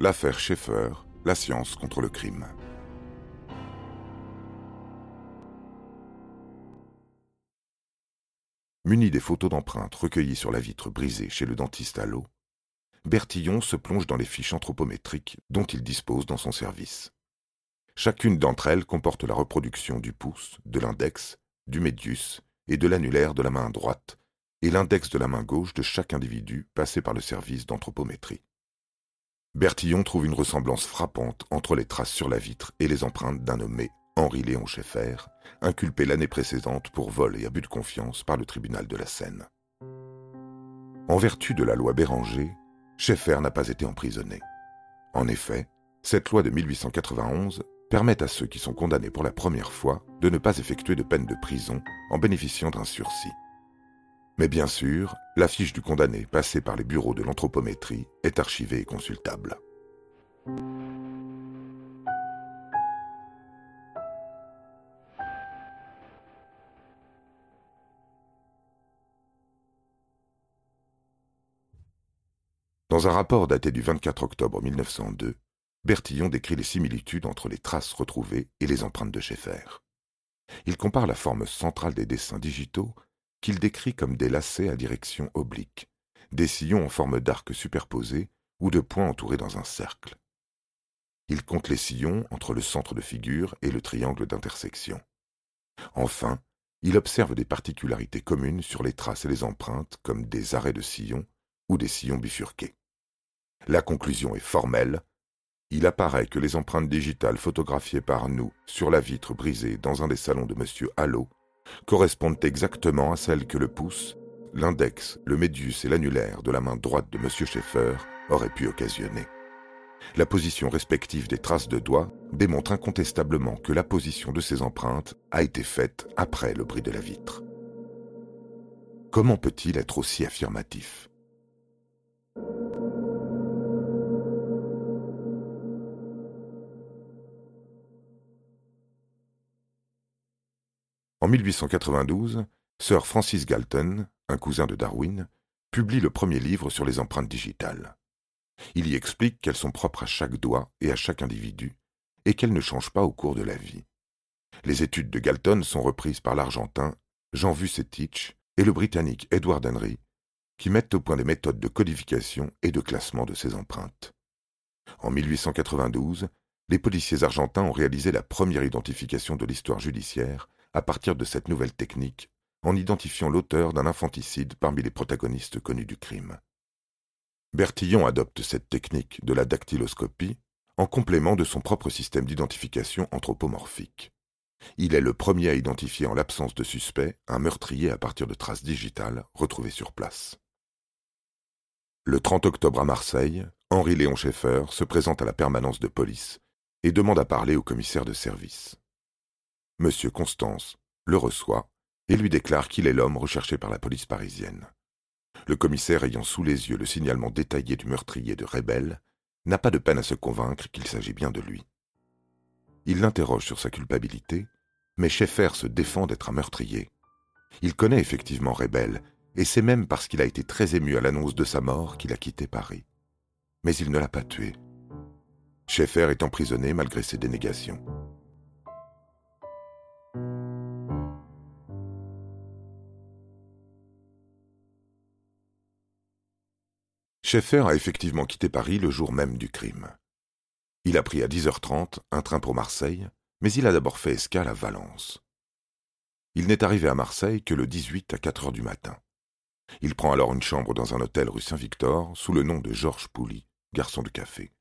l'affaire Schaeffer, la science contre le crime. Muni des photos d'empreintes recueillies sur la vitre brisée chez le dentiste à l'eau, Bertillon se plonge dans les fiches anthropométriques dont il dispose dans son service. Chacune d'entre elles comporte la reproduction du pouce, de l'index, du médius et de l'annulaire de la main droite, et l'index de la main gauche de chaque individu passé par le service d'anthropométrie. Bertillon trouve une ressemblance frappante entre les traces sur la vitre et les empreintes d'un nommé Henri Léon Schaeffer, inculpé l'année précédente pour vol et abus de confiance par le tribunal de la Seine. En vertu de la loi Béranger, Schaeffer n'a pas été emprisonné. En effet, cette loi de 1891 permet à ceux qui sont condamnés pour la première fois de ne pas effectuer de peine de prison en bénéficiant d'un sursis. Mais bien sûr, la fiche du condamné passée par les bureaux de l'anthropométrie est archivée et consultable. Dans un rapport daté du 24 octobre 1902, Bertillon décrit les similitudes entre les traces retrouvées et les empreintes de Schaeffer. Il compare la forme centrale des dessins digitaux qu'il décrit comme des lacets à direction oblique, des sillons en forme d'arc superposés ou de points entourés dans un cercle. Il compte les sillons entre le centre de figure et le triangle d'intersection. Enfin, il observe des particularités communes sur les traces et les empreintes comme des arrêts de sillons ou des sillons bifurqués. La conclusion est formelle. Il apparaît que les empreintes digitales photographiées par nous sur la vitre brisée dans un des salons de M. Hallot correspondent exactement à celles que le pouce, l'index, le médius et l'annulaire de la main droite de M. Schaeffer auraient pu occasionner. La position respective des traces de doigts démontre incontestablement que la position de ces empreintes a été faite après le bris de la vitre. Comment peut-il être aussi affirmatif? En 1892, Sir Francis Galton, un cousin de Darwin, publie le premier livre sur les empreintes digitales. Il y explique qu'elles sont propres à chaque doigt et à chaque individu, et qu'elles ne changent pas au cours de la vie. Les études de Galton sont reprises par l'Argentin Jean Vucetich et le Britannique Edward Henry, qui mettent au point des méthodes de codification et de classement de ces empreintes. En 1892, les policiers argentins ont réalisé la première identification de l'histoire judiciaire à partir de cette nouvelle technique en identifiant l'auteur d'un infanticide parmi les protagonistes connus du crime. Bertillon adopte cette technique de la dactyloscopie en complément de son propre système d'identification anthropomorphique. Il est le premier à identifier en l'absence de suspect un meurtrier à partir de traces digitales retrouvées sur place. Le 30 octobre à Marseille, Henri Léon Schaeffer se présente à la permanence de police et demande à parler au commissaire de service. Monsieur Constance le reçoit et lui déclare qu'il est l'homme recherché par la police parisienne. Le commissaire ayant sous les yeux le signalement détaillé du meurtrier de Rebelle, n'a pas de peine à se convaincre qu'il s'agit bien de lui. Il l'interroge sur sa culpabilité, mais Schaeffer se défend d'être un meurtrier. Il connaît effectivement Rebelle, et c'est même parce qu'il a été très ému à l'annonce de sa mort qu'il a quitté Paris. Mais il ne l'a pas tué. Schaeffer est emprisonné malgré ses dénégations. Schaeffer a effectivement quitté Paris le jour même du crime. Il a pris à 10h30 un train pour Marseille, mais il a d'abord fait escale à Valence. Il n'est arrivé à Marseille que le 18 à 4 heures du matin. Il prend alors une chambre dans un hôtel rue Saint-Victor sous le nom de Georges Pouly, garçon de café.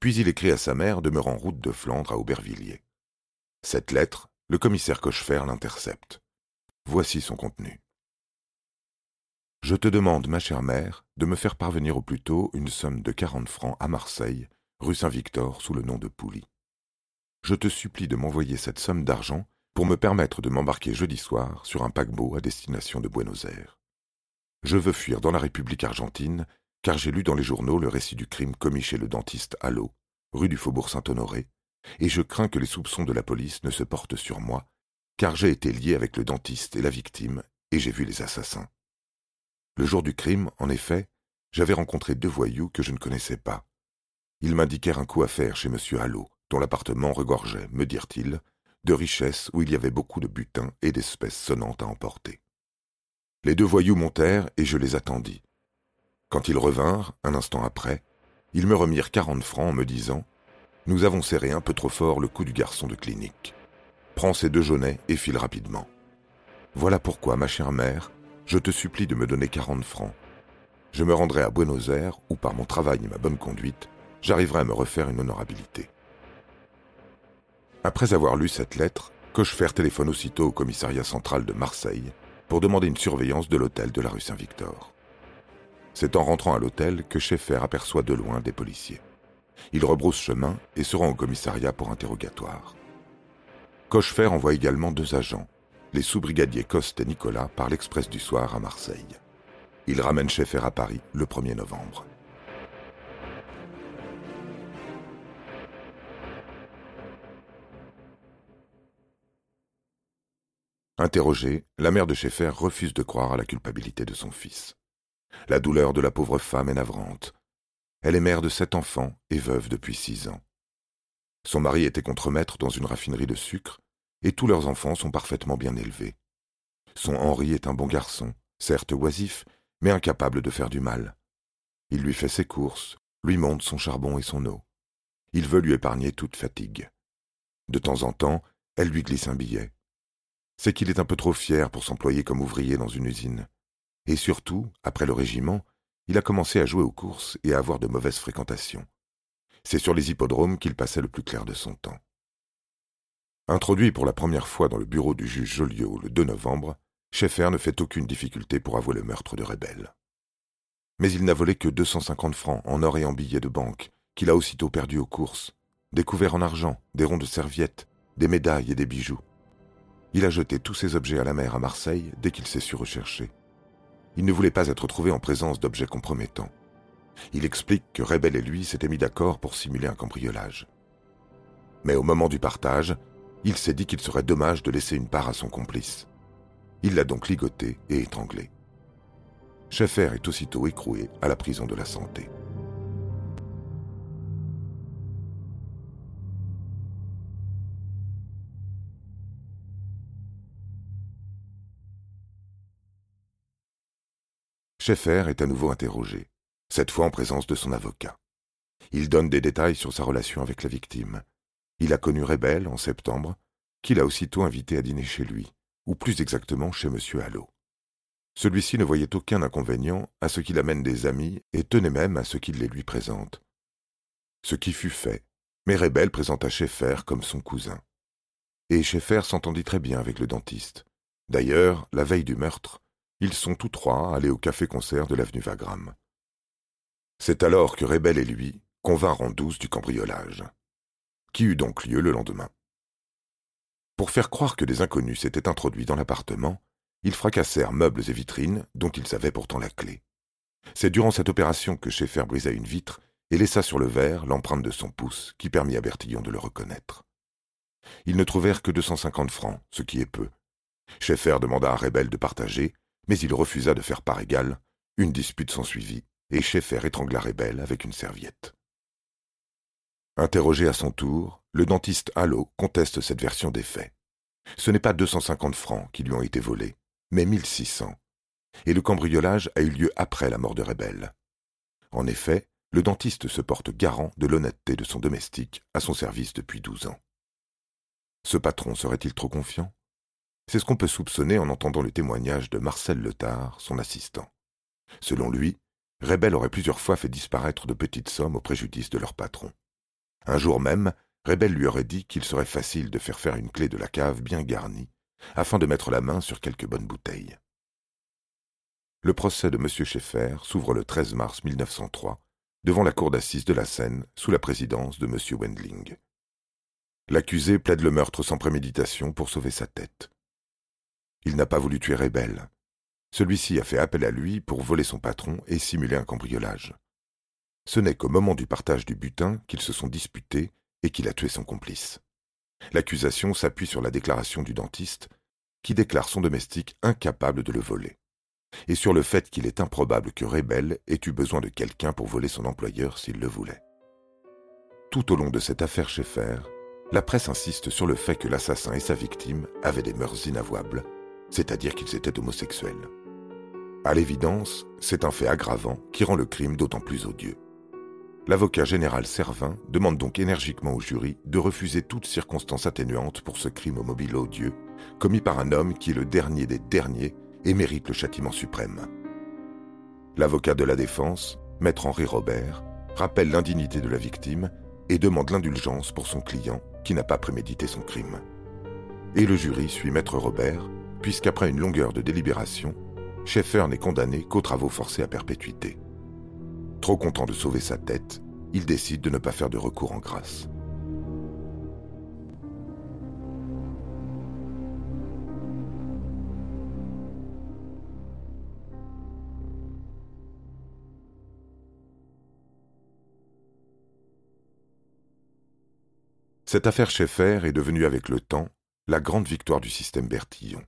Puis il écrit à sa mère demeurant route de Flandre à Aubervilliers. Cette lettre, le commissaire Cochefer l'intercepte. Voici son contenu. Je te demande, ma chère mère, de me faire parvenir au plus tôt une somme de quarante francs à Marseille, rue Saint-Victor, sous le nom de Pouly. Je te supplie de m'envoyer cette somme d'argent pour me permettre de m'embarquer jeudi soir sur un paquebot à destination de Buenos Aires. Je veux fuir dans la République argentine, car j'ai lu dans les journaux le récit du crime commis chez le dentiste Allo, rue du Faubourg Saint-Honoré, et je crains que les soupçons de la police ne se portent sur moi, car j'ai été lié avec le dentiste et la victime, et j'ai vu les assassins. Le jour du crime, en effet, j'avais rencontré deux voyous que je ne connaissais pas. Ils m'indiquèrent un coup à faire chez M. Hallot, dont l'appartement regorgeait, me dirent-ils, de richesses où il y avait beaucoup de butin et d'espèces sonnantes à emporter. Les deux voyous montèrent et je les attendis. Quand ils revinrent, un instant après, ils me remirent quarante francs en me disant Nous avons serré un peu trop fort le coup du garçon de clinique. Prends ces deux jaunets et file rapidement. Voilà pourquoi, ma chère mère, je te supplie de me donner quarante francs. Je me rendrai à Buenos Aires où, par mon travail et ma bonne conduite, j'arriverai à me refaire une honorabilité. Après avoir lu cette lettre, Cochefer téléphone aussitôt au commissariat central de Marseille pour demander une surveillance de l'hôtel de la rue Saint-Victor. C'est en rentrant à l'hôtel que Schaeffer aperçoit de loin des policiers. Il rebrousse chemin et se rend au commissariat pour interrogatoire. Cochefer envoie également deux agents, les sous-brigadiers Coste et Nicolas, par l'express du soir à Marseille. Il ramène Schaeffer à Paris le 1er novembre. Interrogée, la mère de Schaeffer refuse de croire à la culpabilité de son fils. La douleur de la pauvre femme est navrante. Elle est mère de sept enfants et veuve depuis six ans. Son mari était contremaître dans une raffinerie de sucre, et tous leurs enfants sont parfaitement bien élevés. Son Henri est un bon garçon, certes oisif, mais incapable de faire du mal. Il lui fait ses courses, lui monte son charbon et son eau. Il veut lui épargner toute fatigue. De temps en temps, elle lui glisse un billet c'est qu'il est un peu trop fier pour s'employer comme ouvrier dans une usine. Et surtout, après le régiment, il a commencé à jouer aux courses et à avoir de mauvaises fréquentations. C'est sur les hippodromes qu'il passait le plus clair de son temps. Introduit pour la première fois dans le bureau du juge Joliot le 2 novembre, Schaeffer ne fait aucune difficulté pour avouer le meurtre de Rebelle. Mais il n'a volé que 250 francs en or et en billets de banque, qu'il a aussitôt perdu aux courses, des couverts en argent, des ronds de serviettes, des médailles et des bijoux. Il a jeté tous ses objets à la mer à Marseille dès qu'il s'est su rechercher. Il ne voulait pas être trouvé en présence d'objets compromettants. Il explique que Rebel et lui s'étaient mis d'accord pour simuler un cambriolage. Mais au moment du partage, il s'est dit qu'il serait dommage de laisser une part à son complice. Il l'a donc ligoté et étranglé. Schaeffer est aussitôt écroué à la prison de la santé. Schaeffer est à nouveau interrogé, cette fois en présence de son avocat. Il donne des détails sur sa relation avec la victime. Il a connu Rebelle en septembre, qu'il a aussitôt invité à dîner chez lui, ou plus exactement chez M. Hallot. Celui-ci ne voyait aucun inconvénient à ce qu'il amène des amis et tenait même à ce qu'il les lui présente. Ce qui fut fait, mais Rebelle présenta Schaeffer comme son cousin. Et Schaeffer s'entendit très bien avec le dentiste. D'ailleurs, la veille du meurtre, ils sont tous trois allés au café-concert de l'avenue Wagram. C'est alors que Rebel et lui convinrent en douce du cambriolage, qui eut donc lieu le lendemain. Pour faire croire que des inconnus s'étaient introduits dans l'appartement, ils fracassèrent meubles et vitrines dont ils avaient pourtant la clé. C'est durant cette opération que Schaeffer brisa une vitre et laissa sur le verre l'empreinte de son pouce qui permit à Bertillon de le reconnaître. Ils ne trouvèrent que deux cent cinquante francs, ce qui est peu. Schaeffer demanda à Rebel de partager, mais il refusa de faire part égale. Une dispute s'ensuivit, et Schaeffer étrangla Rebel avec une serviette. Interrogé à son tour, le dentiste Hallot conteste cette version des faits. Ce n'est pas 250 francs qui lui ont été volés, mais 1600. Et le cambriolage a eu lieu après la mort de Rebel. En effet, le dentiste se porte garant de l'honnêteté de son domestique à son service depuis douze ans. Ce patron serait-il trop confiant? C'est ce qu'on peut soupçonner en entendant le témoignage de Marcel Letard, son assistant. Selon lui, Rebel aurait plusieurs fois fait disparaître de petites sommes au préjudice de leur patron. Un jour même, Rebel lui aurait dit qu'il serait facile de faire faire une clé de la cave bien garnie, afin de mettre la main sur quelques bonnes bouteilles. Le procès de M. Schaeffer s'ouvre le 13 mars 1903, devant la cour d'assises de la Seine, sous la présidence de M. Wendling. L'accusé plaide le meurtre sans préméditation pour sauver sa tête. Il n'a pas voulu tuer Rebel. Celui-ci a fait appel à lui pour voler son patron et simuler un cambriolage. Ce n'est qu'au moment du partage du butin qu'ils se sont disputés et qu'il a tué son complice. L'accusation s'appuie sur la déclaration du dentiste, qui déclare son domestique incapable de le voler, et sur le fait qu'il est improbable que Rebel ait eu besoin de quelqu'un pour voler son employeur s'il le voulait. Tout au long de cette affaire Schaeffer, la presse insiste sur le fait que l'assassin et sa victime avaient des mœurs inavouables, c'est-à-dire qu'ils étaient homosexuels. À l'évidence, c'est un fait aggravant qui rend le crime d'autant plus odieux. L'avocat général Servin demande donc énergiquement au jury de refuser toute circonstance atténuante pour ce crime au mobile odieux, commis par un homme qui est le dernier des derniers et mérite le châtiment suprême. L'avocat de la défense, maître Henri Robert, rappelle l'indignité de la victime et demande l'indulgence pour son client qui n'a pas prémédité son crime. Et le jury suit maître Robert, puisqu'après une longueur de délibération, Schaeffer n'est condamné qu'aux travaux forcés à perpétuité. Trop content de sauver sa tête, il décide de ne pas faire de recours en grâce. Cette affaire Schaeffer est devenue avec le temps la grande victoire du système Bertillon.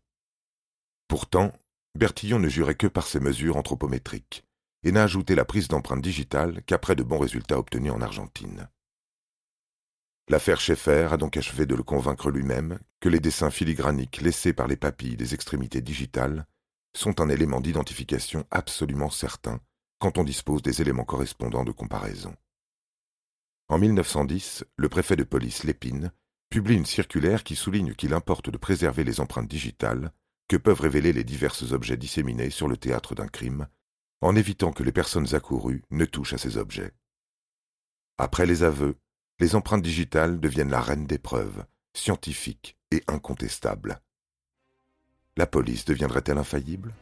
Pourtant, Bertillon ne jurait que par ses mesures anthropométriques et n'a ajouté la prise d'empreintes digitales qu'après de bons résultats obtenus en Argentine. L'affaire Schaeffer a donc achevé de le convaincre lui-même que les dessins filigraniques laissés par les papilles des extrémités digitales sont un élément d'identification absolument certain quand on dispose des éléments correspondants de comparaison. En 1910, le préfet de police Lépine publie une circulaire qui souligne qu'il importe de préserver les empreintes digitales que peuvent révéler les divers objets disséminés sur le théâtre d'un crime en évitant que les personnes accourues ne touchent à ces objets. Après les aveux, les empreintes digitales deviennent la reine des preuves, scientifiques et incontestables. La police deviendrait-elle infaillible?